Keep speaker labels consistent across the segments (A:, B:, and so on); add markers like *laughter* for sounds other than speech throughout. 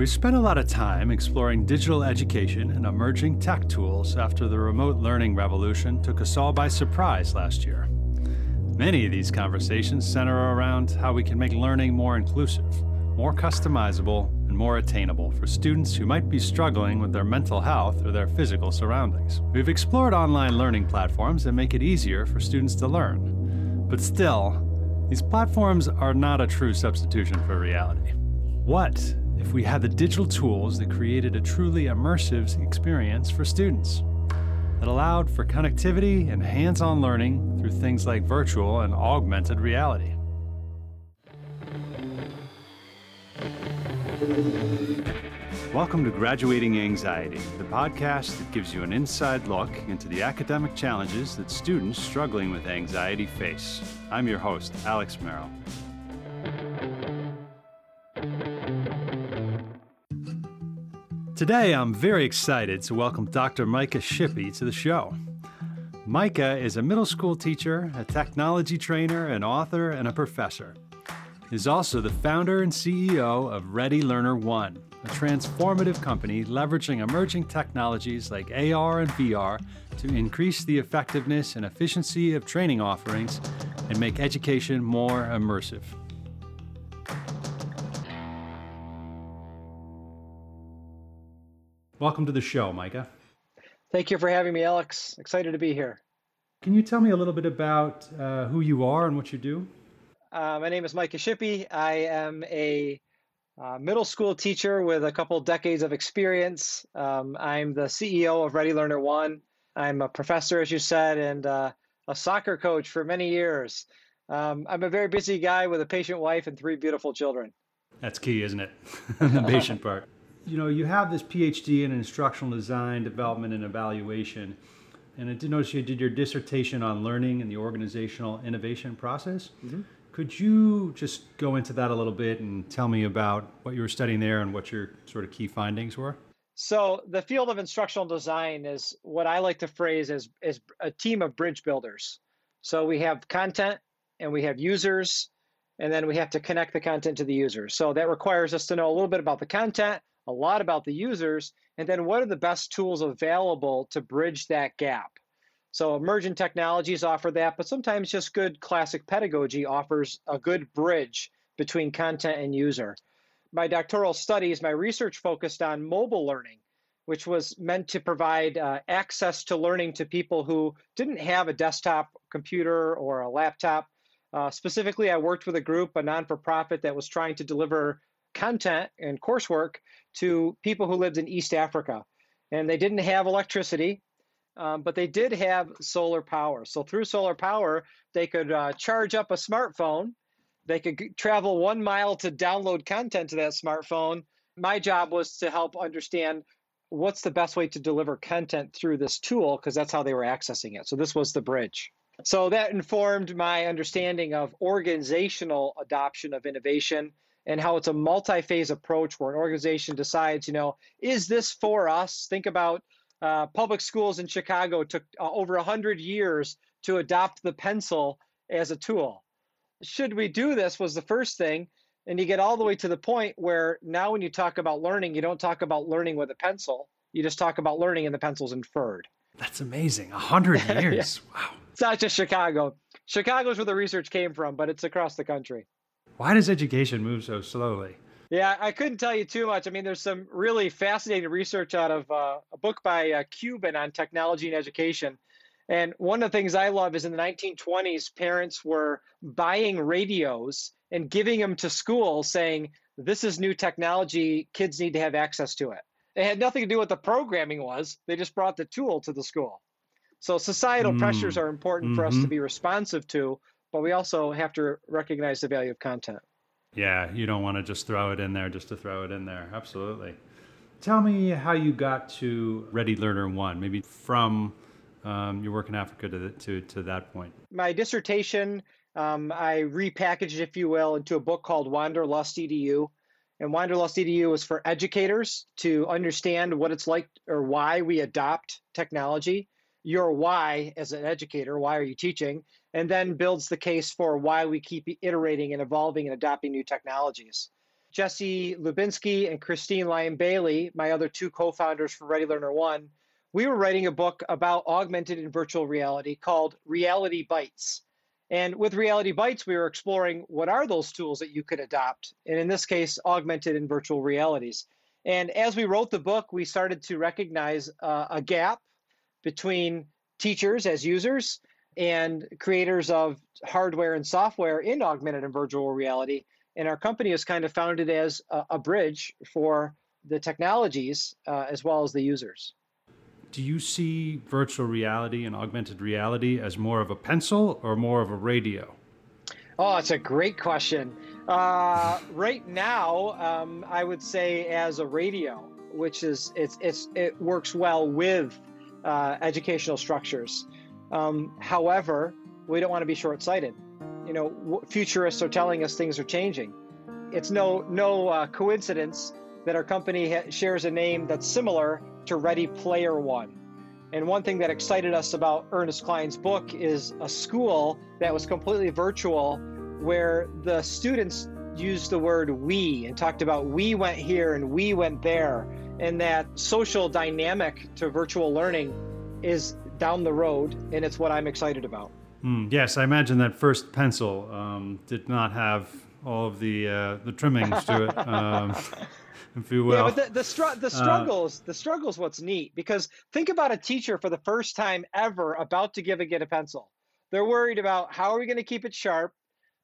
A: We've spent a lot of time exploring digital education and emerging tech tools after the remote learning revolution took us all by surprise last year. Many of these conversations center around how we can make learning more inclusive, more customizable, and more attainable for students who might be struggling with their mental health or their physical surroundings. We've explored online learning platforms that make it easier for students to learn. But still, these platforms are not a true substitution for reality. What if we had the digital tools that created a truly immersive experience for students? That allowed for connectivity and hands on learning through things like virtual and augmented reality. Welcome to Graduating Anxiety, the podcast that gives you an inside look into the academic challenges that students struggling with anxiety face. I'm your host, Alex Merrill. Today, I'm very excited to welcome Dr. Micah Shippey to the show. Micah is a middle school teacher, a technology trainer, an author, and a professor. He's also the founder and CEO of Ready Learner One, a transformative company leveraging emerging technologies like AR and VR to increase the effectiveness and efficiency of training offerings and make education more immersive. Welcome to the show, Micah.
B: Thank you for having me, Alex. Excited to be here.
A: Can you tell me a little bit about uh, who you are and what you do?
B: Uh, my name is Micah Shippey. I am a uh, middle school teacher with a couple decades of experience. Um, I'm the CEO of Ready Learner One. I'm a professor, as you said, and uh, a soccer coach for many years. Um, I'm a very busy guy with a patient wife and three beautiful children.
A: That's key, isn't it? *laughs* the *laughs* patient part you know, you have this PhD in instructional design, development, and evaluation. And I did notice you did your dissertation on learning and the organizational innovation process. Mm-hmm. Could you just go into that a little bit and tell me about what you were studying there and what your sort of key findings were?
B: So, the field of instructional design is what I like to phrase as, as a team of bridge builders. So, we have content and we have users, and then we have to connect the content to the users. So, that requires us to know a little bit about the content a lot about the users, and then what are the best tools available to bridge that gap. So emergent technologies offer that, but sometimes just good classic pedagogy offers a good bridge between content and user. My doctoral studies, my research focused on mobile learning, which was meant to provide uh, access to learning to people who didn't have a desktop computer or a laptop. Uh, specifically, I worked with a group, a non for profit, that was trying to deliver content and coursework to people who lived in East Africa. And they didn't have electricity, um, but they did have solar power. So through solar power, they could uh, charge up a smartphone. They could travel one mile to download content to that smartphone. My job was to help understand what's the best way to deliver content through this tool because that's how they were accessing it. So this was the bridge. So that informed my understanding of organizational adoption of innovation and how it's a multi-phase approach where an organization decides, you know, is this for us? Think about uh, public schools in Chicago took uh, over 100 years to adopt the pencil as a tool. Should we do this was the first thing. And you get all the way to the point where now when you talk about learning, you don't talk about learning with a pencil. You just talk about learning and the pencil's inferred.
A: That's amazing. 100 *laughs* years. yeah. Wow.
B: It's not just Chicago. Chicago's where the research came from, but it's across the country.
A: Why does education move so slowly?
B: Yeah, I couldn't tell you too much. I mean, there's some really fascinating research out of uh, a book by uh, Cuban on technology and education. And one of the things I love is in the 1920s, parents were buying radios and giving them to school saying, this is new technology, kids need to have access to it. It had nothing to do with the programming was, they just brought the tool to the school. So societal mm. pressures are important mm-hmm. for us to mm-hmm. be responsive to, but we also have to recognize the value of content.
A: Yeah, you don't want to just throw it in there just to throw it in there. Absolutely. Tell me how you got to Ready Learner One, maybe from um, your work in Africa to, the, to, to that point.
B: My dissertation, um, I repackaged, if you will, into a book called Wanderlust EDU. And Wanderlust EDU is for educators to understand what it's like or why we adopt technology. Your why as an educator, why are you teaching? And then builds the case for why we keep iterating and evolving and adopting new technologies. Jesse Lubinsky and Christine Lion-Bailey, my other two co founders for Ready Learner One, we were writing a book about augmented and virtual reality called Reality Bytes. And with Reality Bytes, we were exploring what are those tools that you could adopt, and in this case, augmented and virtual realities. And as we wrote the book, we started to recognize uh, a gap between teachers as users and creators of hardware and software in augmented and virtual reality. And our company is kind of founded as a, a bridge for the technologies uh, as well as the users.
A: Do you see virtual reality and augmented reality as more of a pencil or more of a radio?
B: Oh, it's a great question. Uh, right now, um, I would say as a radio, which is it's it's it works well with uh, educational structures. Um, however, we don't want to be short-sighted. You know, futurists are telling us things are changing. It's no no uh, coincidence that our company ha- shares a name that's similar to Ready Player One. And one thing that excited us about Ernest Cline's book is a school that was completely virtual where the students used the word we and talked about we went here and we went there. And that social dynamic to virtual learning is down the road, and it's what I'm excited about.
A: Mm, yes, I imagine that first pencil um, did not have all of the uh, the trimmings to it. *laughs* Um, if you will.
B: Yeah, but the the, str- the uh, struggles, uh, the struggles, what's neat because think about a teacher for the first time ever about to give a kid a pencil. They're worried about how are we going to keep it sharp?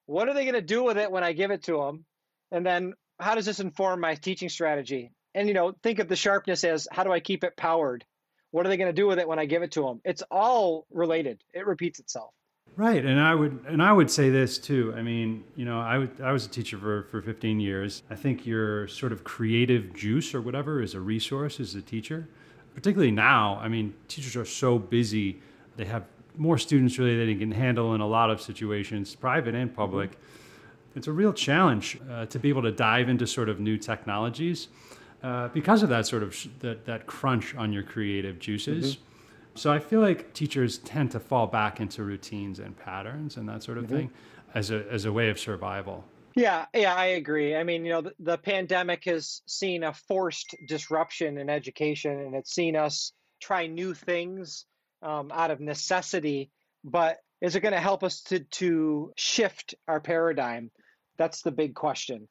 B: What are they going to do with it when I give it to them? And then how does this inform my teaching strategy? And you know, think of the sharpness as how do I keep it powered? What are they going to do with it when I give it to them? It's all related. It repeats itself.
A: Right, and I would and I would say this too. I mean, you know, I, I was a teacher for, for 15 years. I think your sort of creative juice or whatever is a resource as a teacher. Particularly now, I mean, teachers are so busy. They have more students really than they can handle in a lot of situations, private and public. Mm-hmm. It's a real challenge uh, to be able to dive into sort of new technologies uh, because of that sort of sh- that, that crunch on your creative juices. Mm-hmm. So I feel like teachers tend to fall back into routines and patterns and that sort of mm-hmm. thing as a as a way of survival.
B: Yeah, yeah, I agree. I mean, you know, the, the, pandemic has seen a forced disruption in education, and it's seen us try new things um, out of necessity. But is it going to help us to to shift our paradigm? That's the big question.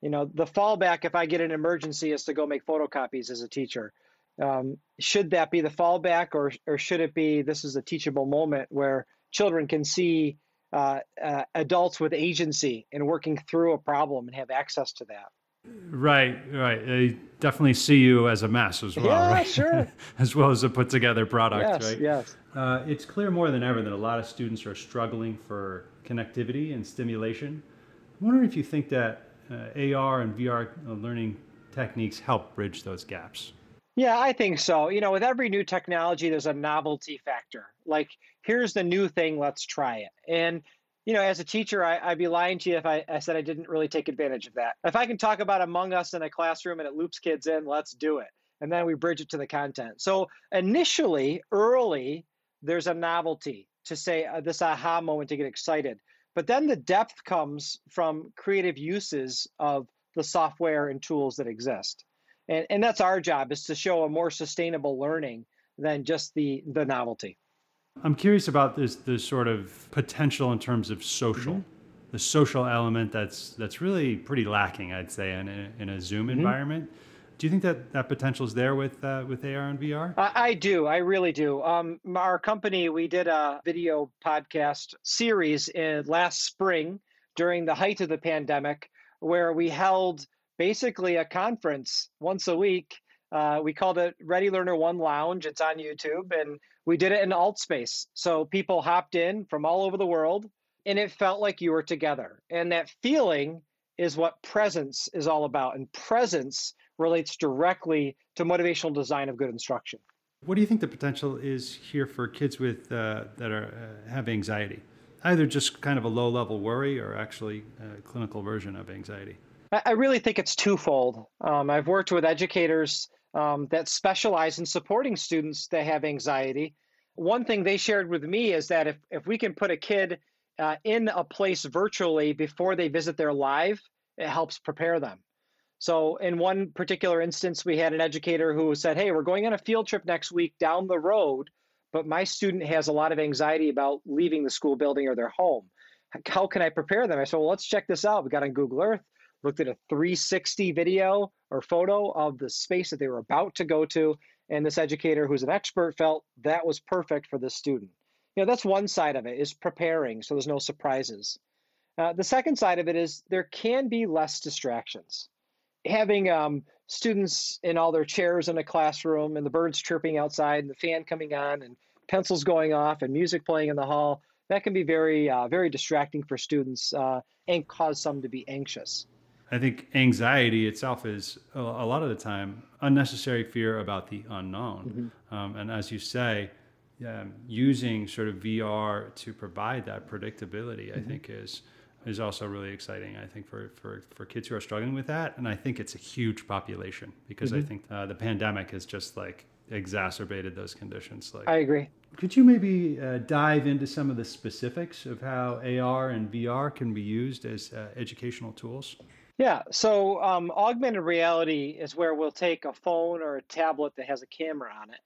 B: You know, the fallback if I get an emergency is to go make photocopies as a teacher. Um, should that be the fallback, or or should it be this is a teachable moment where children can see uh, uh, adults with agency and working through a problem and have access to that?
A: Right, right. They definitely see you as a mess as well,
B: yeah,
A: right?
B: sure. *laughs*
A: as well as a put together product,
B: yes,
A: right?
B: Yes.
A: Uh, it's clear more than ever that a lot of students are struggling for connectivity and stimulation. I'm wondering if you think that uh, AR and VR learning techniques help bridge those gaps.
B: Yeah, I think so. You know, with every new technology, there's a novelty factor. Like, here's the new thing, let's try it. And, you know, as a teacher, I, would be lying to you if I, I said I didn't really take advantage of that. If I can talk about Among Us in a classroom and it loops kids in, let's do it. And then we bridge it to the content. So initially, early, there's a novelty to say uh, this aha moment to get excited. But then the depth comes from creative uses of the software and tools that exist and, and that's our job is to show a more sustainable learning than just the the novelty
A: i'm curious about this this sort of potential in terms of social mm-hmm. the social element that's that's really pretty lacking i'd say in a, in a zoom mm-hmm. environment do you think that that potential is there with uh, with AR and VR?
B: I, I do. I really do. Um, our company, we did a video podcast series in last spring during the height of the pandemic, where we held basically a conference once a week. Uh, we called it Ready Learner One Lounge. It's on YouTube, and we did it in AltSpace. So people hopped in from all over the world, and it felt like you were together. And that feeling is what presence is all about. And presence relates directly to motivational design of good instruction.
A: What do you think the potential is here for kids with uh, that are uh, have anxiety? Either just kind of a low level worry, or actually a clinical version of anxiety.
B: I really think it's twofold. Um, I've worked with educators um, that specialize in supporting students that have anxiety. One thing they shared with me is that if, if we can put a kid uh, in a place virtually before they visit their live, it helps prepare them. So, in one particular instance, we had an educator who said, Hey, we're going on a field trip next week down the road, but my student has a lot of anxiety about leaving the school building or their home. How can I prepare them? I said, Well, let's check this out. We got on Google Earth, looked at a 360 video or photo of the space that they were about to go to. And this educator, who's an expert, felt that was perfect for this student. You know, that's one side of it is preparing so there's no surprises. Uh, the second side of it is there can be less distractions. Having um, students in all their chairs in a classroom and the birds chirping outside and the fan coming on and pencils going off and music playing in the hall, that can be very, uh, very distracting for students uh, and cause some to be anxious.
A: I think anxiety itself is a, lot of the time unnecessary fear about the unknown. Mm-hmm. Um, and as you say, um, using sort of VR to provide that predictability, mm-hmm. I think is is also really exciting. I think for, for, for kids who are struggling with that, and I think it's a huge population because mm-hmm. I think uh, the pandemic has just like exacerbated those conditions. Like,
B: I agree.
A: Could you maybe uh, dive into some of the specifics of how AR and VR can be used as uh, educational tools?
B: Yeah, so um, augmented reality is where we'll take a phone or a tablet that has a camera on it,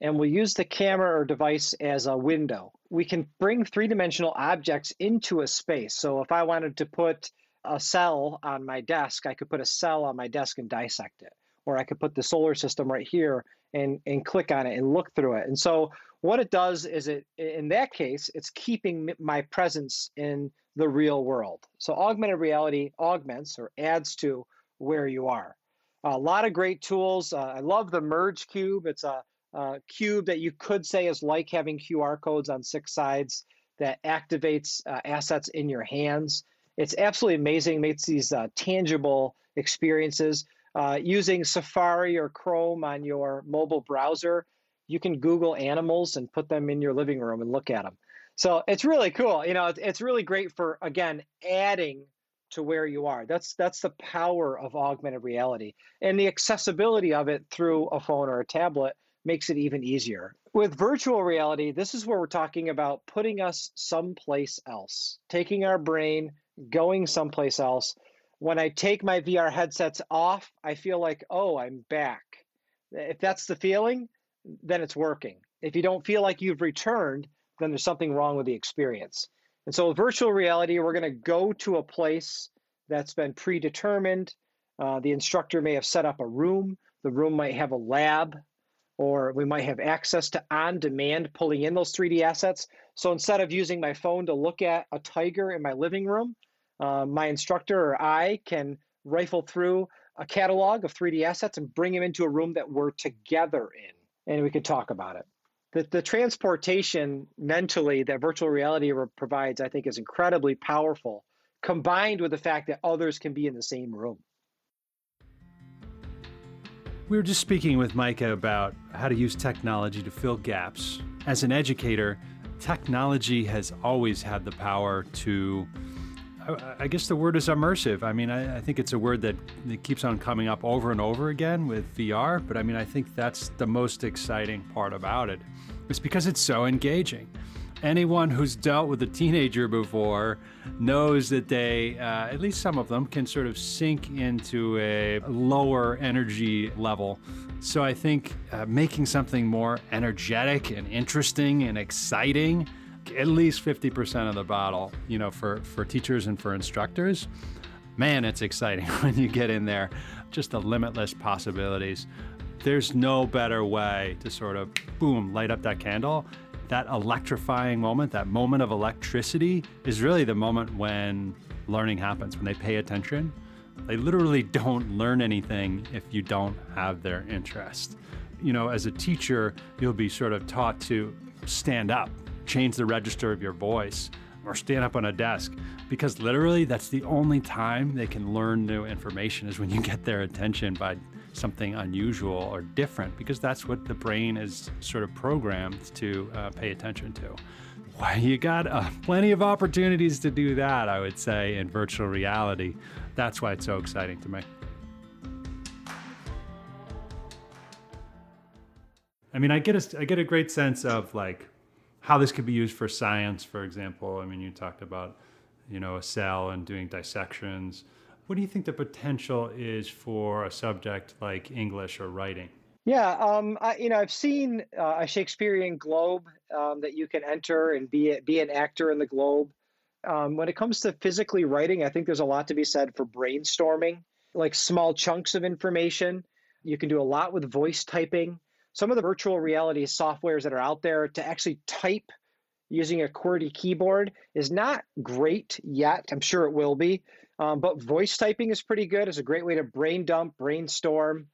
B: and we'll use the camera or device as a window. We can bring three dimensional objects into a space. So if I wanted to put a cell on my desk, I could put a cell on my desk and dissect it. Or I could put the solar system right here and, and click on it and look through it. And so what it does is it, in that case, it's keeping my presence in the real world. So augmented reality augments or adds to where you are. A lot of great tools. Uh, I love the Merge Cube. It's a, a, cube that you could say is like having QR codes on six sides that activates uh, assets in your hands. It's absolutely amazing. Makes these uh, tangible experiences. Uh, using Safari or Chrome on your mobile browser, you can Google animals and put them in your living room and look at them. So it's really cool. You know, it's really great for again adding to where you are. That's that's the power of augmented reality, and the accessibility of it through a phone or a tablet makes it even easier. With virtual reality, this is where we're talking about putting us someplace else, taking our brain, going someplace else. When I take my VR headsets off, I feel like, oh, I'm back. If that's the feeling, then it's working. If you don't feel like you've returned, then there's something wrong with the experience. And so, with virtual reality, we're going to go to a place that's been predetermined. Uh, the instructor may have set up a room, the room might have a lab, or we might have access to on demand pulling in those 3D assets. So, instead of using my phone to look at a tiger in my living room, uh, my instructor or I can rifle through a catalog of 3D assets and bring them into a room that we're together in, and we can talk about it the, the transportation mentally that virtual reality provides, I think, is incredibly powerful, combined with the fact that others can be in the same room.
A: We were just speaking with Micah about how to use technology to fill gaps. As an educator, technology has always had the power to I guess the word is immersive. I mean, I, think it's a word that, that keeps on coming up over and over again with VR, but I mean, I think that's the most exciting part about it. It's because it's so engaging. Anyone who's dealt with a teenager before knows that they, uh, at least some of them, can sort of sink into a lower energy level. So I think uh, making something more energetic and interesting and exciting at least 50% of the bottle, you know, for, for teachers and for instructors. Man, it's exciting *laughs* when you get in there. Just the limitless possibilities. There's no better way to sort of, boom, light up that candle. That electrifying moment, that moment of electricity, is really the moment when learning happens, when they pay attention. They literally don't learn anything if you don't have their interest. You know, as a teacher, you'll be sort of taught to stand up change the register of your voice or stand up on a desk because literally that's the only time they can learn new information is when you get their attention by something unusual or different because that's what the brain is sort of programmed to uh, pay attention to. Why you got uh, plenty of opportunities to do that, I would say, in virtual reality. That's why it's so exciting to me. I mean, I get a, I get a great sense of like how this could be used for science, for example. I mean, you talked about, you know, a cell and doing dissections. What do you think the potential is for a subject like English or writing?
B: Yeah, um, I, you know, I've seen uh, a Shakespearean globe um, that you can enter and be be an actor in the globe. Um, when it comes to physically writing, I think there's a lot to be said for brainstorming, like small chunks of information. You can do a lot with voice typing. Some of the virtual reality softwares that are out there to actually type using a QWERTY keyboard is not great yet. I'm sure it will be. Um, but voice typing is pretty good. It's a great way to brain dump, brainstorm.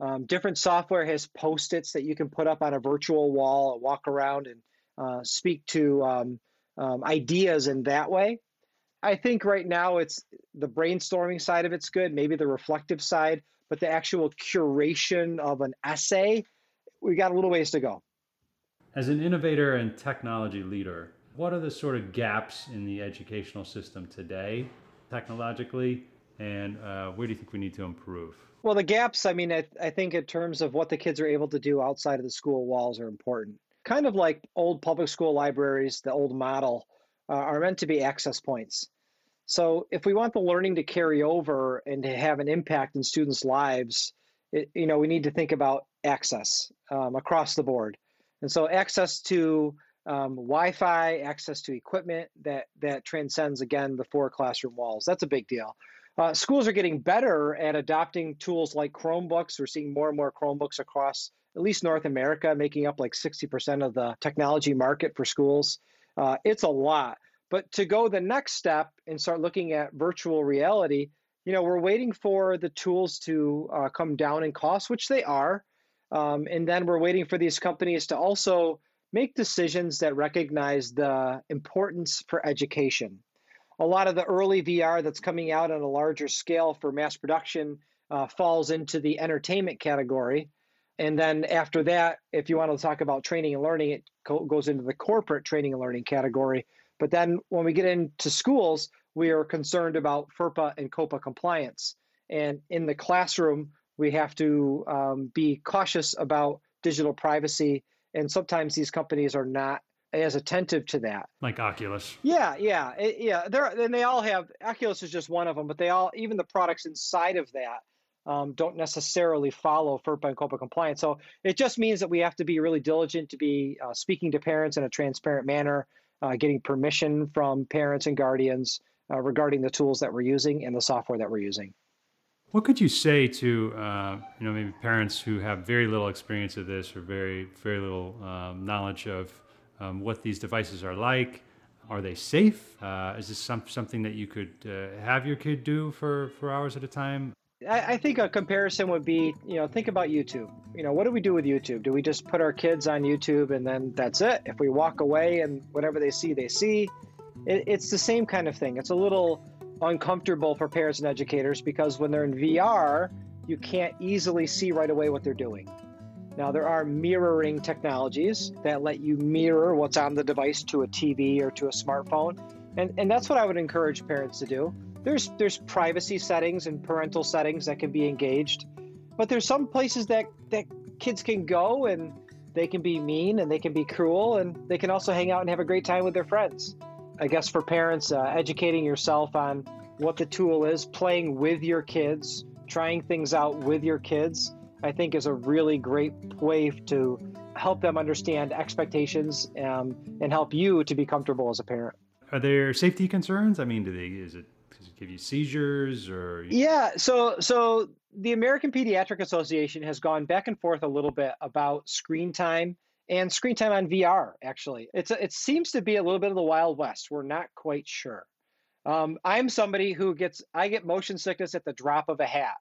B: Um, different software has post-its that you can put up on a virtual wall, walk around and uh, speak to um, um, ideas in that way. I think right now it's the brainstorming side of it's good, maybe the reflective side, but the actual curation of an essay, we got a little ways to go.
A: As an innovator and technology leader, what are the sort of gaps in the educational system today, technologically, and uh, where do you think we need to improve?
B: Well, the gaps, I mean, I, I think in terms of what the kids are able to do outside of the school walls are important. Kind of like old public school libraries, the old model, uh, are meant to be access points. So if we want the learning to carry over and to have an impact in students' lives, it, you know, we need to think about access um, across the board. And so access to um, Wi-Fi, access to equipment that that transcends again the four classroom walls. That's a big deal. Uh, schools are getting better at adopting tools like Chromebooks. We're seeing more and more Chromebooks across at least North America, making up like 60% of the technology market for schools. Uh, it's a lot. But to go the next step and start looking at virtual reality, you know, we're waiting for the tools to uh, come down in cost, which they are. Um, and then we're waiting for these companies to also make decisions that recognize the importance for education. A lot of the early VR that's coming out on a larger scale for mass production uh, falls into the entertainment category. And then after that, if you want to talk about training and learning, it co- goes into the corporate training and learning category. But then when we get into schools, we are concerned about FERPA and COPPA compliance. And in the classroom, we have to um, be cautious about digital privacy. And sometimes these companies are not as attentive to that.
A: Like Oculus.
B: Yeah, yeah, it, yeah. They're and they all have Oculus is just one of them, but they all even the products inside of that um, don't necessarily follow FERPA and COPPA compliance. So it just means that we have to be really diligent to be uh, speaking to parents in a transparent manner, uh, getting permission from parents and guardians uh, regarding the tools that we're using and the software that we're using.
A: What could you say to uh, you know maybe parents who have very little experience of this or very very little um, knowledge of um, what these devices are like? Are they safe? Uh, is this some, something that you could uh, have your kid do for, for hours at a time?
B: I, I think a comparison would be, you know, think about YouTube. You know, what do we do with YouTube? Do we just put our kids on YouTube and then that's it? If we walk away and whatever they see, they see. It, it's the same kind of thing. It's a little uncomfortable for parents and educators because when they're in VR, you can't easily see right away what they're doing. Now, there are mirroring technologies that let you mirror what's on the device to a TV or to a smartphone. And, and that's what I would encourage parents to do. There's, there's privacy settings and parental settings that can be engaged, but there's some places that, that kids can go and they can be mean and they can be cruel and they can also hang out and have a great time with their friends. I guess for parents, uh, educating yourself on what the tool is, playing with your kids, trying things out with your kids, I think is a really great way to help them understand expectations um, and help you to be comfortable as a parent.
A: Are there safety concerns? I mean, do they is it does it give you seizures or?
B: Yeah, so so the American Pediatric Association has gone back and forth a little bit about screen time and screen time on VR. Actually, it's a, it seems to be a little bit of the wild west. We're not quite sure. Um, I'm somebody who gets I get motion sickness at the drop of a hat.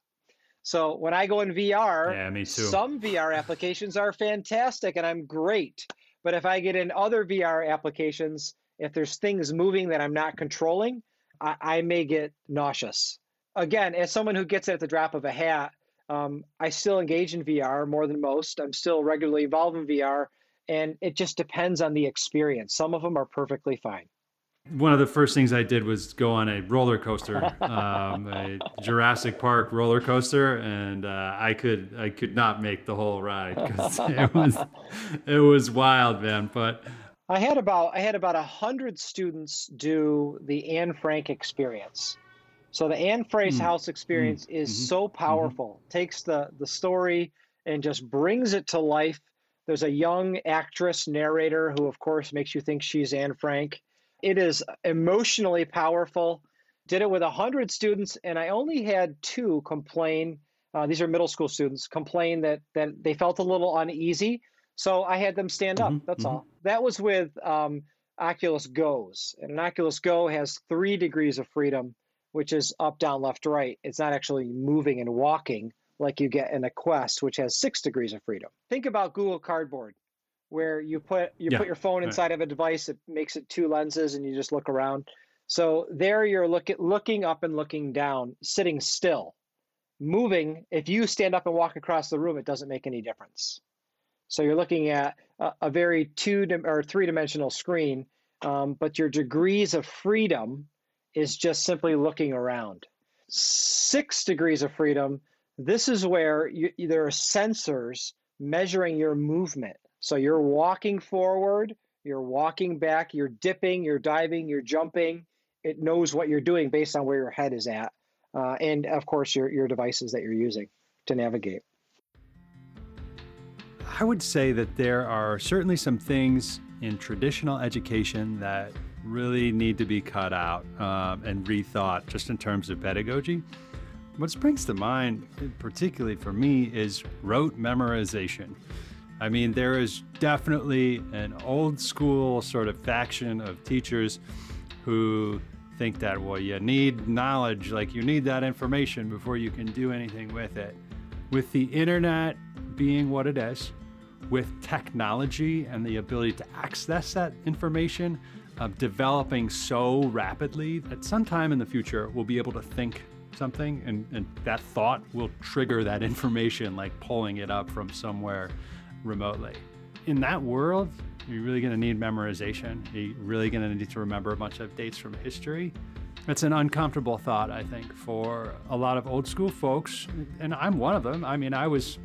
B: So when I go in VR,
A: yeah, me too.
B: some VR applications are fantastic and I'm great. But if I get in other VR applications, if there's things moving that I'm not controlling, I, I may get nauseous. Again, as someone who gets it at the drop of a hat, um, I still engage in VR more than most. I'm still regularly involved in VR, and it just depends on the experience. Some of them are perfectly fine
A: one of the first things I did was go on a roller coaster, um, a Jurassic Park roller coaster, and uh, I could I could not make the whole ride because *laughs* it was it was wild, man. But
B: I had about I had about a hundred students do the Anne Frank experience. So the Anne Frank mm. House experience mm. is mm-hmm. so mm-hmm. powerful. Mm-hmm. Takes the the story and just brings it to life. There's a young actress narrator who, of course, makes you think she's Anne Frank. It is emotionally powerful. Did it with 100 students, and I only had two complain. Uh, these are middle school students complain that, that they felt a little uneasy. So I had them stand up. Mm-hmm, that's mm-hmm. all. That was with um, Oculus Goes. And an Oculus Go has three degrees of freedom, which is up, down, left, right. It's not actually moving and walking like you get in a Quest, which has six degrees of freedom. Think about Google Cardboard, where you put you yeah, put your phone inside right. of a device, it makes it two lenses, and you just look around. So there, you're looking looking up and looking down, sitting still, moving. If you stand up and walk across the room, it doesn't make any difference. So you're looking at a, a very two or three dimensional screen, um, but your degrees of freedom is just simply looking around. Six degrees of freedom this is where you, there are sensors measuring your movement. So you're walking forward, you're walking back, you're dipping, you're diving, you're jumping. It knows what you're doing based on where your head is at. Uh, and of course, your, your devices that you're using to navigate.
A: I would say that there are certainly some things in traditional education that really need to be cut out um, and rethought just in terms of pedagogy. What springs to mind, particularly for me, is rote memorization. I mean, there is definitely an old school sort of faction of teachers who think that, well, you need knowledge, like you need that information before you can do anything with it. With the internet being what it is, with technology and the ability to access that information uh, developing so rapidly that sometime in the future we'll be able to think something and, and that thought will trigger that *laughs* information like pulling it up from somewhere remotely. In that world you're really going to need memorization. You're really going to need to remember a bunch of dates from history. It's an uncomfortable thought i think for a lot of old school folks and i'm one of them. I mean i was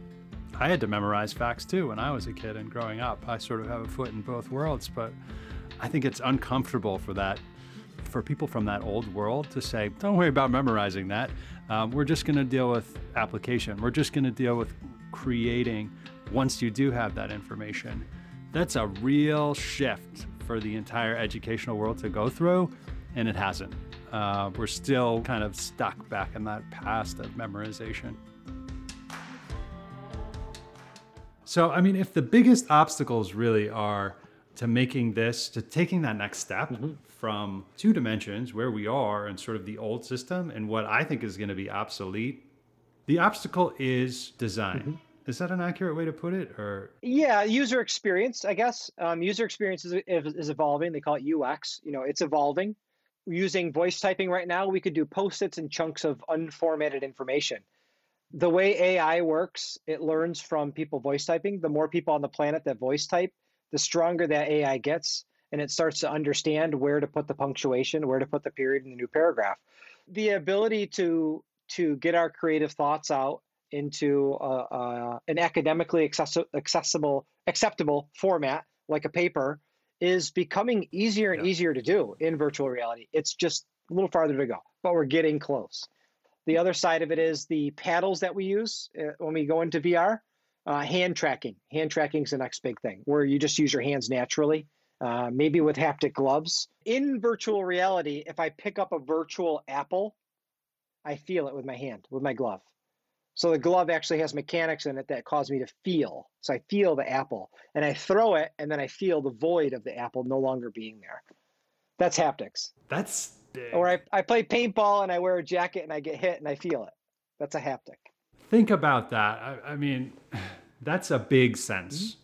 A: i had to memorize facts too when i was a kid and growing up. I sort of have a foot in both worlds but i think it's uncomfortable for that for people from that old world to say, don't worry about memorizing that. Um, we're just going to deal with application. We're just going to deal with creating once you do have that information. That's a real shift for the entire educational world to go through, and it hasn't. Uh, we're still kind of stuck back in that past of memorization. So, I mean, if the biggest obstacles really are to making this, to taking that next step mm-hmm. from two dimensions where we are and sort of the old system and what I think is going to be obsolete. The obstacle is design. Mm-hmm. Is that an accurate way to put it, or?
B: Yeah, user experience. I guess um, user experience is, is evolving. They call it UX. You know, it's evolving. Using voice typing right now, we could do post-its and chunks of unformatted information. The way AI works, it learns from people voice typing. The more people on the planet that voice type, the stronger that AI gets and it starts to understand where to put the punctuation, where to put the period in the new paragraph. The ability to to get our creative thoughts out into uh, uh, an academically accessible, acceptable format like a paper is becoming easier and yeah. easier to do in virtual reality. It's just a little farther to go, but we're getting close. The other side of it is the paddles that we use uh, when we go into VR. Uh, hand tracking. Hand tracking is the next big thing, where you just use your hands naturally, uh, maybe with haptic gloves. In virtual reality, if I pick up a virtual apple, I feel it with my hand, with my glove. So the glove actually has mechanics in it that cause me to feel. So I feel the apple and I throw it and then I feel the void of the apple no longer being there. That's haptics.
A: That's big.
B: Or I, I play paintball and I wear a jacket and I get hit and I feel it. That's a haptic
A: think about that. I, I mean, *sighs* that's a big sense. Mm-hmm.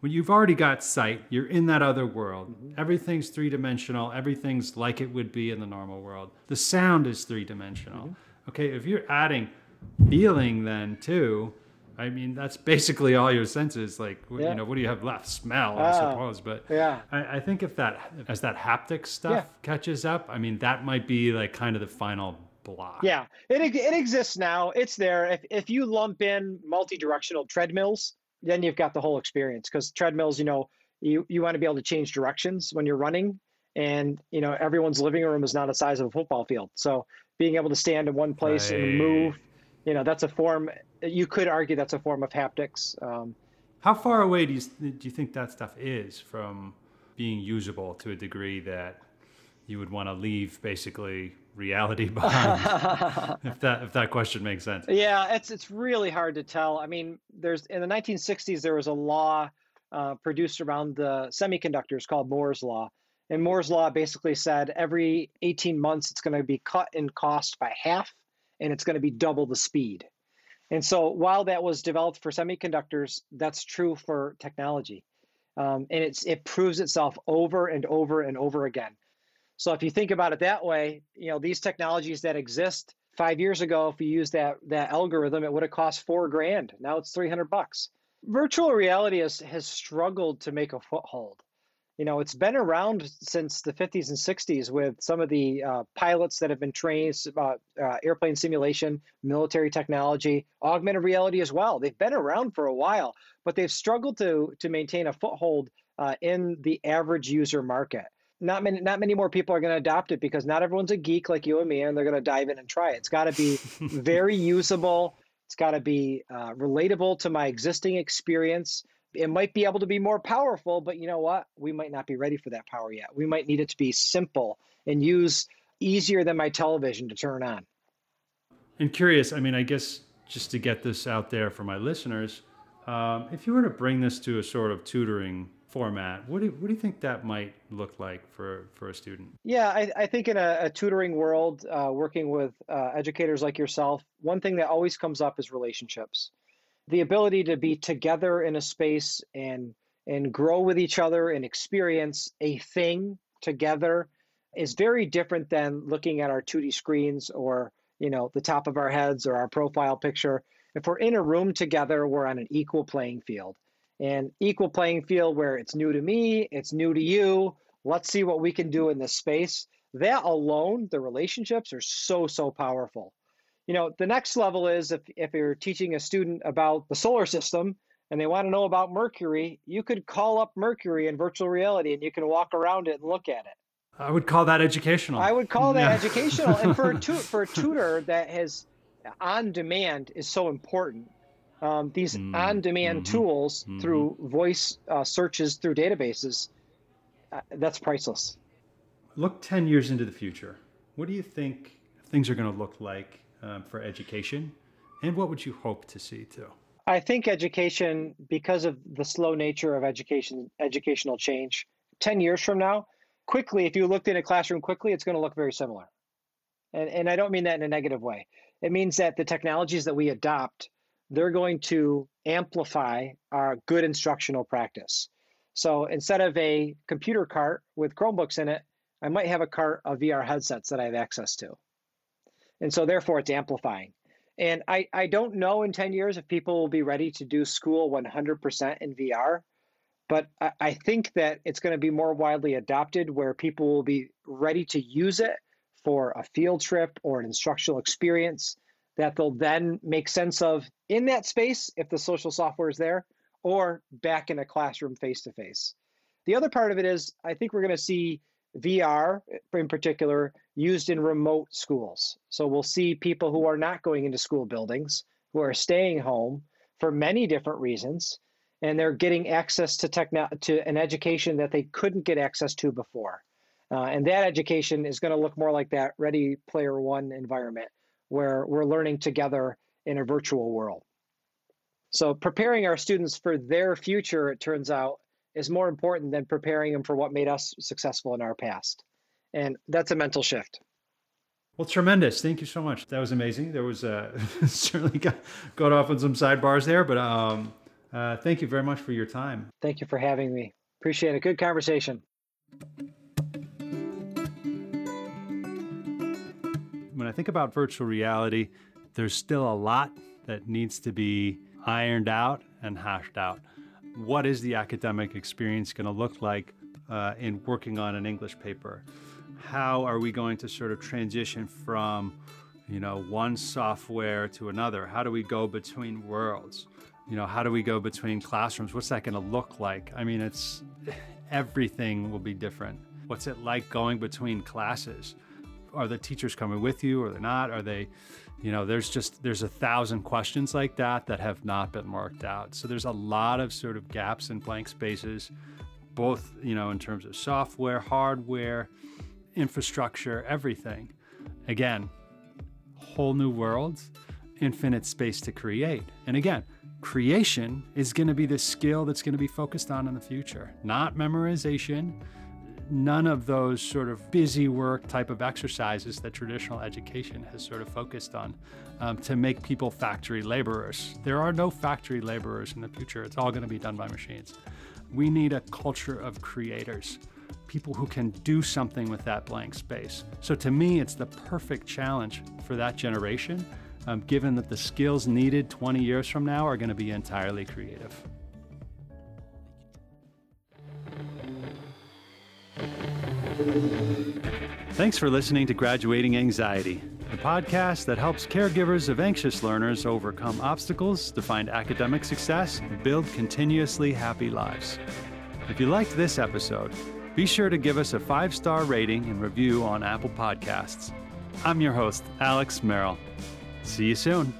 A: When you've already got sight, you're in that other world. Mm-hmm. Everything's three dimensional, everything's like it would be in the normal world. The sound is three dimensional. Mm-hmm. Okay, if you're adding feeling then too, I mean, that's *laughs* basically all your senses. Like, yeah. you know, what do you have left? Smell, I ah, suppose. But
B: yeah,
A: I, I, think if that, as that haptic stuff yeah. catches up, I mean, that might be like kind of the final block.
B: Yeah, it, it exists now. It's there. If, if you lump in multi-directional treadmills, then you've got the whole experience because treadmills, you know, you, you want to be able to change directions when you're running. And, you know, everyone's living room is not the size of a football field. So being able to stand in one place right. and move. You know, that's a form. You could argue that's a form of haptics. Um,
A: How far away do you do you think that stuff is from being usable to a degree that you would want to leave basically reality *laughs* *laughs* behind if that if that question makes sense.
B: Yeah it's it's really hard to tell. I mean there's in the 1960s there was a law uh, produced around the semiconductors called Moore's law. And Moore's law basically said every 18 months it's going to be cut in cost by half and it's going to be double the speed. And so while that was developed for semiconductors that's true for technology. Um, and it's it proves itself over and over and over again so if you think about it that way, you know, these technologies that exist five years ago, if you use that that algorithm, it would have cost four grand. Now it's 300 bucks. Virtual reality has, has struggled to make a foothold. You know, it's been around since the 50s and 60s with some of the uh, pilots that have been trained about uh, airplane simulation, military technology, augmented reality as well. They've been around for a while, but they've struggled to to maintain a foothold uh, in the average user market not many not many more people are going to adopt it because not everyone's a geek like you and me and they're going to dive in and try it. It's got to be *laughs* very usable. It's got to be uh, relatable to my existing experience. It might be able to be more powerful but you know what? We might not be ready for that power yet. We might need it to be simple and use easier than my television to turn on.
A: And curious i mean i guess just to get this out there for my listeners um, if you were to bring this to a sort of tutoring format. What do, what do you think that might look like for, for a student?
B: Yeah, I, I think in a, a tutoring world, uh, working with uh, educators like yourself, one thing that always comes up is relationships. The ability to be together in a space and and grow with each other and experience a thing together is very different than looking at our 2D screens or you know the top of our heads or our profile picture. If we're in a room together, we're on an equal playing field and equal playing field where it's new to me, it's new to you. Let's see what we can do in this space. That alone, the relationships are so, so powerful. You know, the next level is if, if you're teaching a student about the solar system and they want to know about Mercury, you could call up Mercury in virtual reality and you can walk around it and look at it.
A: I would call that educational.
B: I would call that yeah. educational. And for a, tu- for a *laughs* tutor that has on demand is so important um, these mm, on-demand mm-hmm, tools mm-hmm. through voice uh, searches through databases uh, that's priceless.
A: Look 10 years into the future. What do you think things are going to look like um, for education? And what would you hope to see too?
B: I think education because of the slow nature of education educational change 10 years from now quickly if you looked in a classroom quickly it's going to look very similar. And, and i don't mean that in a negative way. It means that the technologies that we adopt they're going to amplify our good instructional practice. So instead of a computer cart with Chromebooks in it, I might have a cart of VR headsets that I have access to. And so therefore it's amplifying. And I, I don't know in 10 years if people will be ready to do school 100% in VR, but I, I think that it's going to be more widely adopted where people will be ready to use it for a field trip or an instructional experience that they'll then make sense of in that space if the social software is there or back in a classroom face to face. The other part of it is I think we're going to see VR in particular used in remote schools. So we'll see people who are not going into school buildings, who are staying home for many different reasons, and they're getting access to techno- to an education that they couldn't get access to before. Uh, and that education is going to look more like that Ready Player One environment where we're learning together in a virtual world. So preparing our students for their future, it turns out, is more important than preparing them for what made us successful in our past. And that's a mental shift.
A: Well, tremendous. Thank you so much. That was amazing. There was uh, *laughs* certainly got, got off on some sidebars there, but um, uh, thank you very much for your time.
B: Thank you for having me. Appreciate it. Good conversation.
A: I think about virtual reality, there's still a lot that needs to be ironed out and hashed out. What is the academic experience going to look like uh, in working on an English paper? How are we going to sort of transition from, you know, one software to another? How do we go between worlds? You know, how do we go between classrooms? What's that going to look like? I mean, it's *sighs* everything will be different. What's it like going between classes? Are the teachers coming with you or they're not? Are they, you know, there's just there's a thousand questions like that that have not been worked out. So there's a lot of sort of gaps and blank spaces, both you know in terms of software, hardware, infrastructure, everything. Again, whole new worlds, infinite space to create. And again, creation is going to be the skill that's going to be focused on in the future, not memorization none of those sort of busy work type of exercises that traditional education has sort of focused on um, to make people factory laborers. There are no factory laborers in the future. It's all going to be done by machines. We need a culture of creators, people who can do something with that blank space. So to me, it's the perfect challenge for that generation, um, given that the skills needed 20 years from now are going to be entirely creative. Thanks for listening to Graduating Anxiety, the podcast that helps caregivers of anxious learners overcome obstacles to find academic success and build continuously happy lives. If you liked this episode, be sure to give us a five star rating and review on Apple Podcasts. I'm your host, Alex Merrill. See you soon.